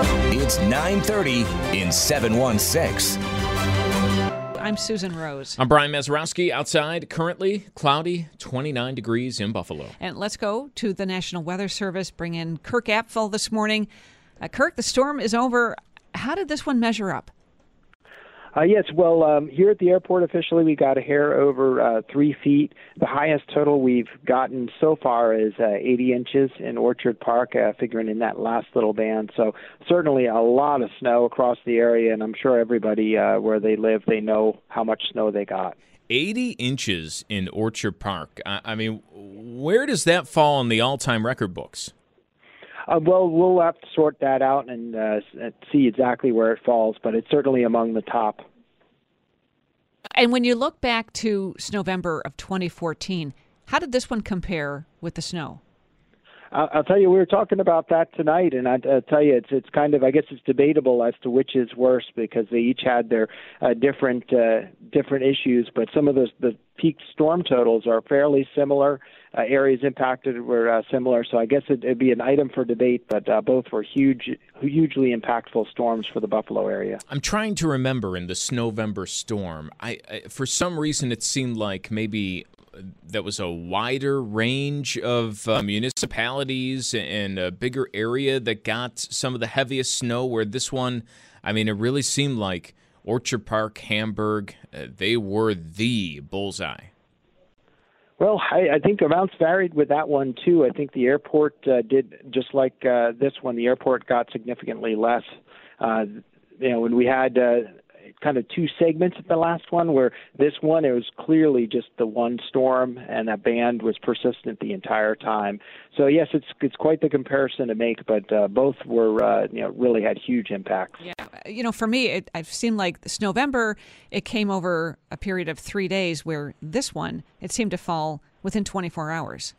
It's 9:30 in 716. I'm Susan Rose. I'm Brian Mazurowski. Outside, currently cloudy, 29 degrees in Buffalo. And let's go to the National Weather Service. Bring in Kirk Apffel this morning. Uh, Kirk, the storm is over. How did this one measure up? Uh, yes, well, um, here at the airport officially, we got a hair over uh, three feet. The highest total we've gotten so far is uh, 80 inches in Orchard Park, uh, figuring in that last little band. So certainly a lot of snow across the area, and I'm sure everybody uh, where they live, they know how much snow they got. 80 inches in Orchard Park. I, I mean, where does that fall in the all-time record books? Uh, well, we'll have to sort that out and uh, see exactly where it falls, but it's certainly among the top. And when you look back to November of 2014, how did this one compare with the snow? I'll tell you, we were talking about that tonight, and I will tell you, it's it's kind of I guess it's debatable as to which is worse because they each had their uh, different uh, different issues, but some of the the peak storm totals are fairly similar. Uh, areas impacted were uh, similar, so I guess it, it'd be an item for debate. But uh, both were huge, hugely impactful storms for the Buffalo area. I'm trying to remember in the Snowvember storm. I, I for some reason it seemed like maybe that was a wider range of uh, municipalities and a bigger area that got some of the heaviest snow. Where this one, I mean, it really seemed like Orchard Park, Hamburg, uh, they were the bullseye. Well, I, I think amounts varied with that one too. I think the airport uh, did just like uh, this one. The airport got significantly less. Uh, you know, when we had uh, kind of two segments at the last one where this one it was clearly just the one storm and that band was persistent the entire time. So yes it's it's quite the comparison to make but uh, both were uh, you know really had huge impacts. Yeah. You know for me it i've seen like this november it came over a period of three days where this one it seemed to fall within 24 hours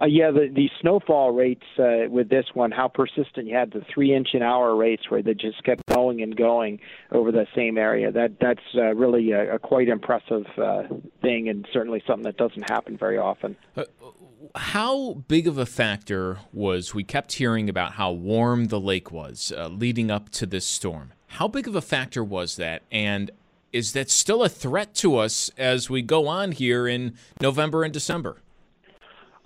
uh, yeah, the the snowfall rates uh, with this one, how persistent you had the three inch an hour rates where they just kept going and going over the same area. That that's uh, really a, a quite impressive uh, thing, and certainly something that doesn't happen very often. Uh, how big of a factor was we kept hearing about how warm the lake was uh, leading up to this storm? How big of a factor was that, and is that still a threat to us as we go on here in November and December?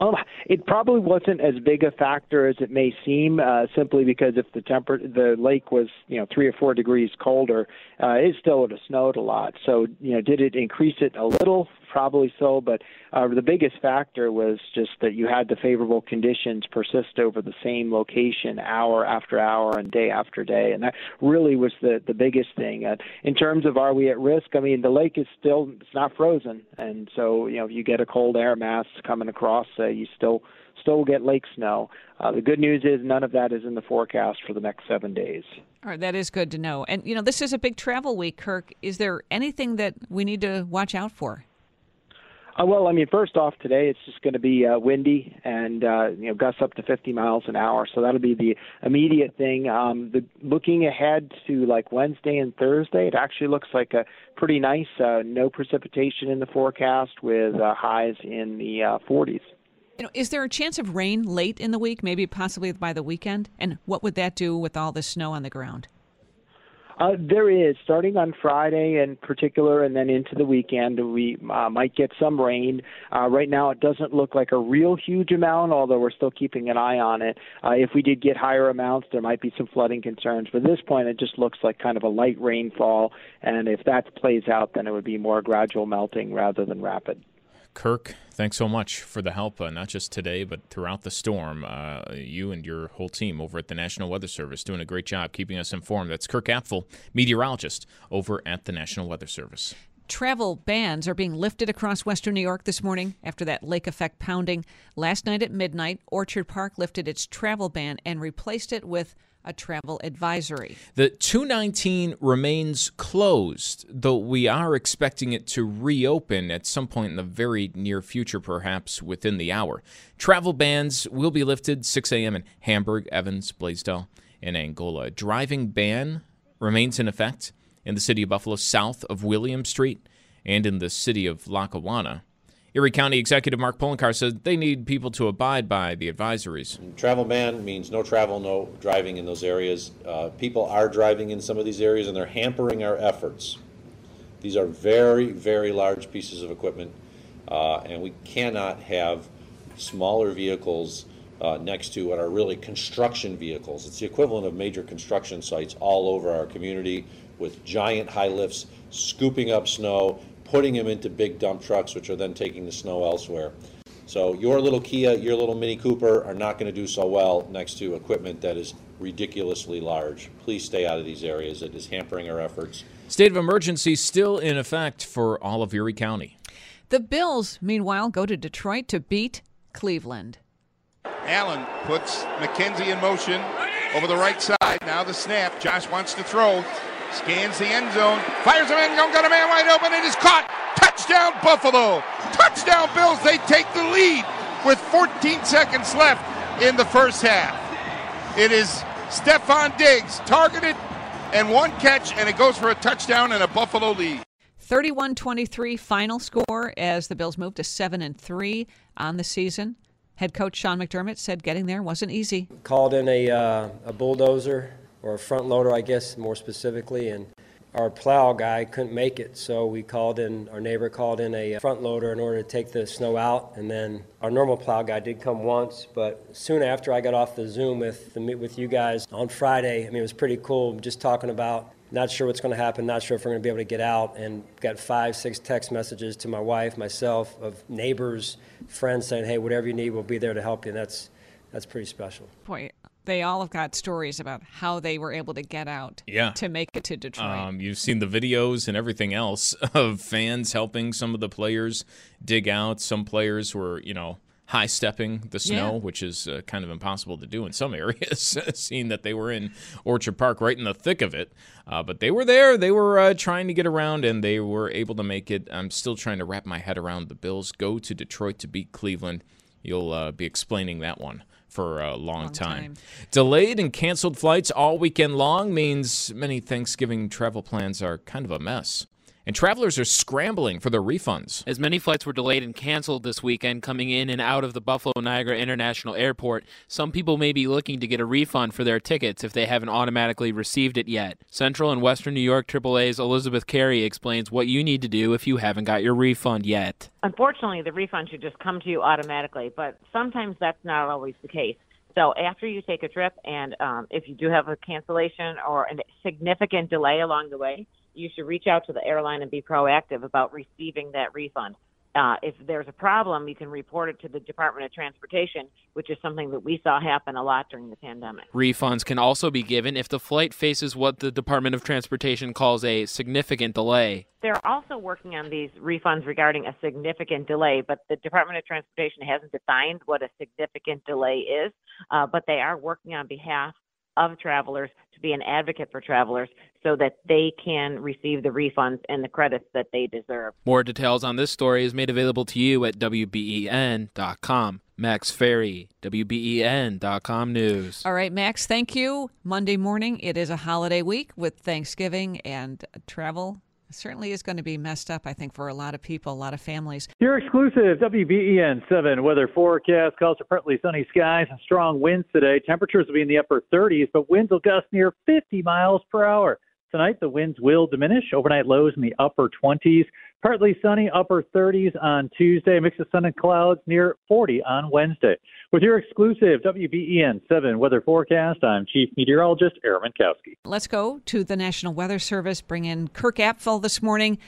Um, it probably wasn't as big a factor as it may seem, uh, simply because if the temper the lake was you know three or four degrees colder, uh, it still would have snowed a lot. So you know, did it increase it a little? Probably so, but uh, the biggest factor was just that you had the favorable conditions persist over the same location hour after hour and day after day, and that really was the the biggest thing. Uh, in terms of are we at risk? I mean, the lake is still it's not frozen, and so you know if you get a cold air mass coming across, uh, you still still get lake snow. Uh, the good news is none of that is in the forecast for the next seven days. All right, that is good to know. And you know, this is a big travel week, Kirk. Is there anything that we need to watch out for? Uh, well, I mean, first off, today it's just going to be uh, windy and uh, you know gusts up to 50 miles an hour, so that'll be the immediate thing. Um, the, looking ahead to like Wednesday and Thursday, it actually looks like a pretty nice, uh, no precipitation in the forecast with uh, highs in the uh, 40s. You know, is there a chance of rain late in the week, maybe possibly by the weekend? And what would that do with all the snow on the ground? Uh, there is starting on Friday in particular, and then into the weekend. We uh, might get some rain. Uh, right now, it doesn't look like a real huge amount, although we're still keeping an eye on it. Uh, if we did get higher amounts, there might be some flooding concerns. But at this point, it just looks like kind of a light rainfall, and if that plays out, then it would be more gradual melting rather than rapid. Kirk, thanks so much for the help, uh, not just today, but throughout the storm. Uh, you and your whole team over at the National Weather Service doing a great job keeping us informed. That's Kirk Apffel, meteorologist over at the National Weather Service. Travel bans are being lifted across western New York this morning after that lake effect pounding. Last night at midnight, Orchard Park lifted its travel ban and replaced it with a travel advisory. The 219 remains closed, though we are expecting it to reopen at some point in the very near future, perhaps within the hour. Travel bans will be lifted 6 a.m. in Hamburg, Evans, Blasdell, and Angola. Driving ban remains in effect in the city of Buffalo, south of William Street, and in the city of Lackawanna. Erie County Executive Mark Poloncarz says they need people to abide by the advisories. Travel ban means no travel, no driving in those areas. Uh, people are driving in some of these areas and they're hampering our efforts. These are very, very large pieces of equipment, uh, and we cannot have smaller vehicles uh, next to what are really construction vehicles. It's the equivalent of major construction sites all over our community with giant high lifts scooping up snow putting them into big dump trucks, which are then taking the snow elsewhere. So your little Kia, your little Mini Cooper are not going to do so well next to equipment that is ridiculously large. Please stay out of these areas. It is hampering our efforts. State of emergency still in effect for all of Erie County. The Bills, meanwhile, go to Detroit to beat Cleveland. Allen puts McKenzie in motion over the right side. Now the snap. Josh wants to throw. Scans the end zone, fires the end zone, got a man wide open, it is caught. Touchdown Buffalo. Touchdown Bills. They take the lead with 14 seconds left in the first half. It is Stefon Diggs targeted and one catch, and it goes for a touchdown and a Buffalo lead. 31 23 final score as the Bills move to 7 and 3 on the season. Head coach Sean McDermott said getting there wasn't easy. Called in a, uh, a bulldozer or a front loader, I guess, more specifically, and our plow guy couldn't make it, so we called in, our neighbor called in a front loader in order to take the snow out, and then our normal plow guy did come once, but soon after I got off the Zoom with, the, with you guys on Friday, I mean, it was pretty cool just talking about not sure what's going to happen, not sure if we're going to be able to get out, and got five, six text messages to my wife, myself, of neighbors, friends saying, hey, whatever you need, we'll be there to help you, and that's, that's pretty special. Boy, they all have got stories about how they were able to get out yeah. to make it to Detroit. Um, you've seen the videos and everything else of fans helping some of the players dig out. Some players were, you know, high stepping the snow, Yeah. which is uh, kind of impossible to do in some areas, seeing that they were in Orchard Park right in the thick of it. Uh, but they were there. They were uh, trying to get around and they were able to make it. I'm still trying to wrap my head around the Bills go to Detroit to beat Cleveland. You'll uh, be explaining that one for a long, Long time. time. Delayed and canceled flights all weekend long means many Thanksgiving travel plans are kind of a mess. And travelers are scrambling for their refunds. As many flights were delayed and canceled this weekend coming in and out of the Buffalo Niagara International Airport, some people may be looking to get a refund for their tickets if they haven't automatically received it yet. Central and Western New York AAA's Elizabeth Carey explains what you need to do if you haven't got your refund yet. Unfortunately, the refund should just come to you automatically, but sometimes that's not always the case. So after you take a trip, and um, if you do have a cancellation or a significant delay along the way, you should reach out to the airline and be proactive about receiving that refund. Uh, if there's a problem, you can report it to the Department of Transportation, which is something that we saw happen a lot during the pandemic. Refunds can also be given if the flight faces what the Department of Transportation calls a significant delay. They're also working on these refunds regarding a significant delay, but the Department of Transportation hasn't defined what a significant delay is, uh, but they are working on behalf of travelers to be an advocate for travelers so that they can receive the refunds and the credits that they deserve. More details on this story is made available to you at WBEN.com. Max Ferry, WBEN.com News. All right, Max, thank you. Monday morning, it is a holiday week with Thanksgiving and travel. Certainly is going to be messed up, I think, for a lot of people, a lot of families. Your exclusive WBEN 7 weather forecast calls for partly sunny skies and strong winds today. Temperatures will be in the upper 30s, but winds will gust near 50 miles per hour. Tonight, the winds will diminish. Overnight lows in the upper 20s. Partly sunny, upper 30s on Tuesday. Mix of sun and clouds near 40 on Wednesday. With your exclusive WBEN 7 weather forecast, I'm Chief Meteorologist Aaron Minkowski. Let's go to the National Weather Service. Bring in Kirk Apffel this morning.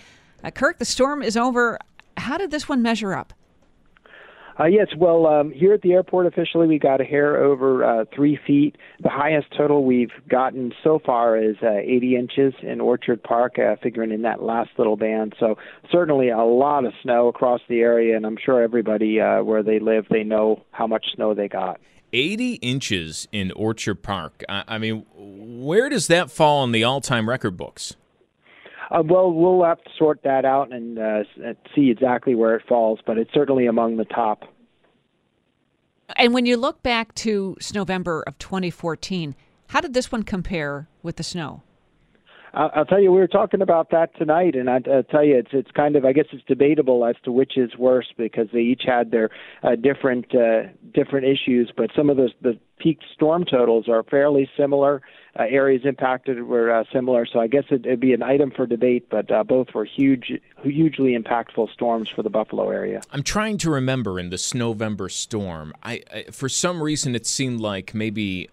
Uh, Kirk, the storm is over. How did this one measure up? Uh, yes, well, um, here at the airport officially, we got a hair over uh, three feet. The highest total we've gotten so far is uh, 80 inches in Orchard Park, uh, figuring in that last little band. So certainly a lot of snow across the area, and I'm sure everybody uh, where they live, they know how much snow they got. 80 inches in Orchard Park. I, I mean, where does that fall in the all-time record books? Uh, well, we'll have to sort that out and uh, see exactly where it falls, but it's certainly among the top. And when you look back to November of 2014, how did this one compare with the snow? I'll tell you, we were talking about that tonight, and I, will tell you, it's it's kind of I guess it's debatable as to which is worse because they each had their uh, different uh, different issues, but some of the the peak storm totals are fairly similar. Uh, areas impacted were uh, similar, so I guess it, would be an item for debate. But uh, both were huge, hugely impactful storms for the Buffalo area. I'm trying to remember in the Snowvember storm. I, I for some reason it seemed like maybe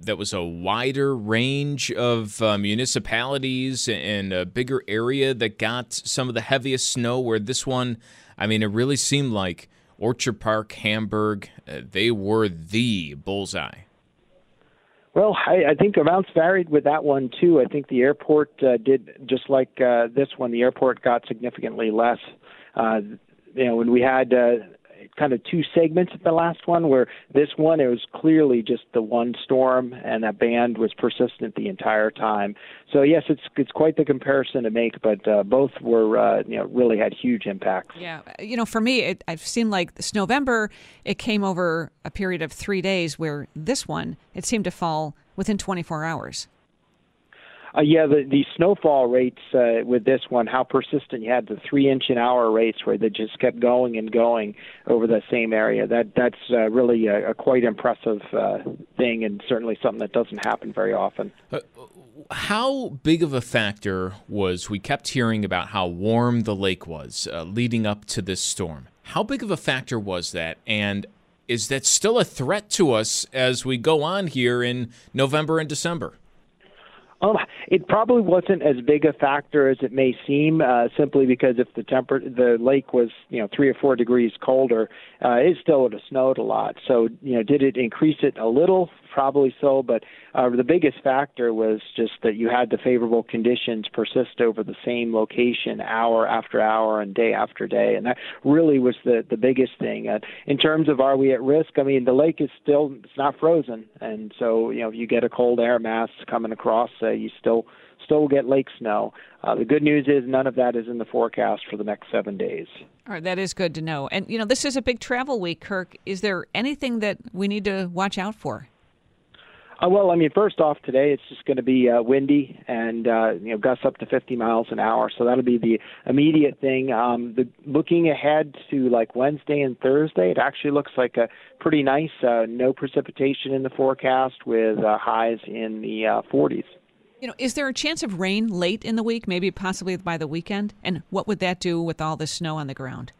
that was a wider range of uh, municipalities and a bigger area that got some of the heaviest snow. Where this one, I mean, it really seemed like Orchard Park, Hamburg, uh, they were the bullseye. Well, I, I think amounts varied with that one too. I think the airport uh, did just like uh, this one. The airport got significantly less. Uh, you know, when we had uh, kind of two segments at the last one where this one it was clearly just the one storm and that band was persistent the entire time. So yes it's it's quite the comparison to make but uh, both were uh, you know really had huge impacts. Yeah. You know for me it, seen like this november it came over a period of three days where this one it seemed to fall within 24 hours uh, yeah, the the snowfall rates uh, with this one, how persistent you had the three inch an hour rates where they just kept going and going over the same area. That that's uh, really a, a quite impressive uh, thing, and certainly something that doesn't happen very often. Uh, how big of a factor was we kept hearing about how warm the lake was uh, leading up to this storm? How big of a factor was that, and is that still a threat to us as we go on here in November and December? Um, it probably wasn't as big a factor as it may seem, uh, simply because if the temper the lake was you know three or four degrees colder, uh, it still would have snowed a lot. So you know, did it increase it a little? Probably so, but uh, the biggest factor was just that you had the favorable conditions persist over the same location hour after hour and day after day, and that really was the the biggest thing. Uh, in terms of are we at risk? I mean, the lake is still it's not frozen, and so you know if you get a cold air mass coming across, uh, you still still get lake snow. Uh, the good news is none of that is in the forecast for the next seven days. All right, that is good to know. And you know, this is a big travel week, Kirk. Is there anything that we need to watch out for? Uh, well, I mean, first off, today it's just going to be uh, windy and uh, you know gusts up to 50 miles an hour, so that'll be the immediate thing. Um, the, looking ahead to like Wednesday and Thursday, it actually looks like a pretty nice, uh, no precipitation in the forecast with uh, highs in the uh, 40s. You know, is there a chance of rain late in the week, maybe possibly by the weekend? And what would that do with all the snow on the ground?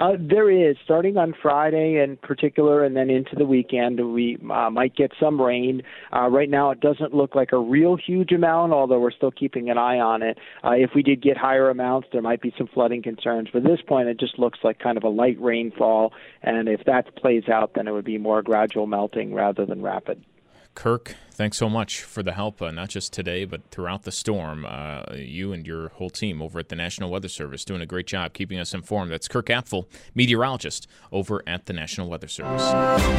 Uh, there is starting on Friday in particular, and then into the weekend. We uh, might get some rain. Uh, right now, it doesn't look like a real huge amount, although we're still keeping an eye on it. Uh, if we did get higher amounts, there might be some flooding concerns. But at this point, it just looks like kind of a light rainfall, and if that plays out, then it would be more gradual melting rather than rapid. Kirk, thanks so much for the help, uh, not just today, but throughout the storm. Uh, you and your whole team over at the National Weather Service doing a great job keeping us informed. That's Kirk Apffel, meteorologist over at the National Weather Service.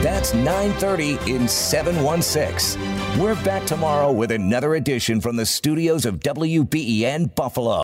That's 930 in 716. We're back tomorrow with another edition from the studios of WBEN Buffalo.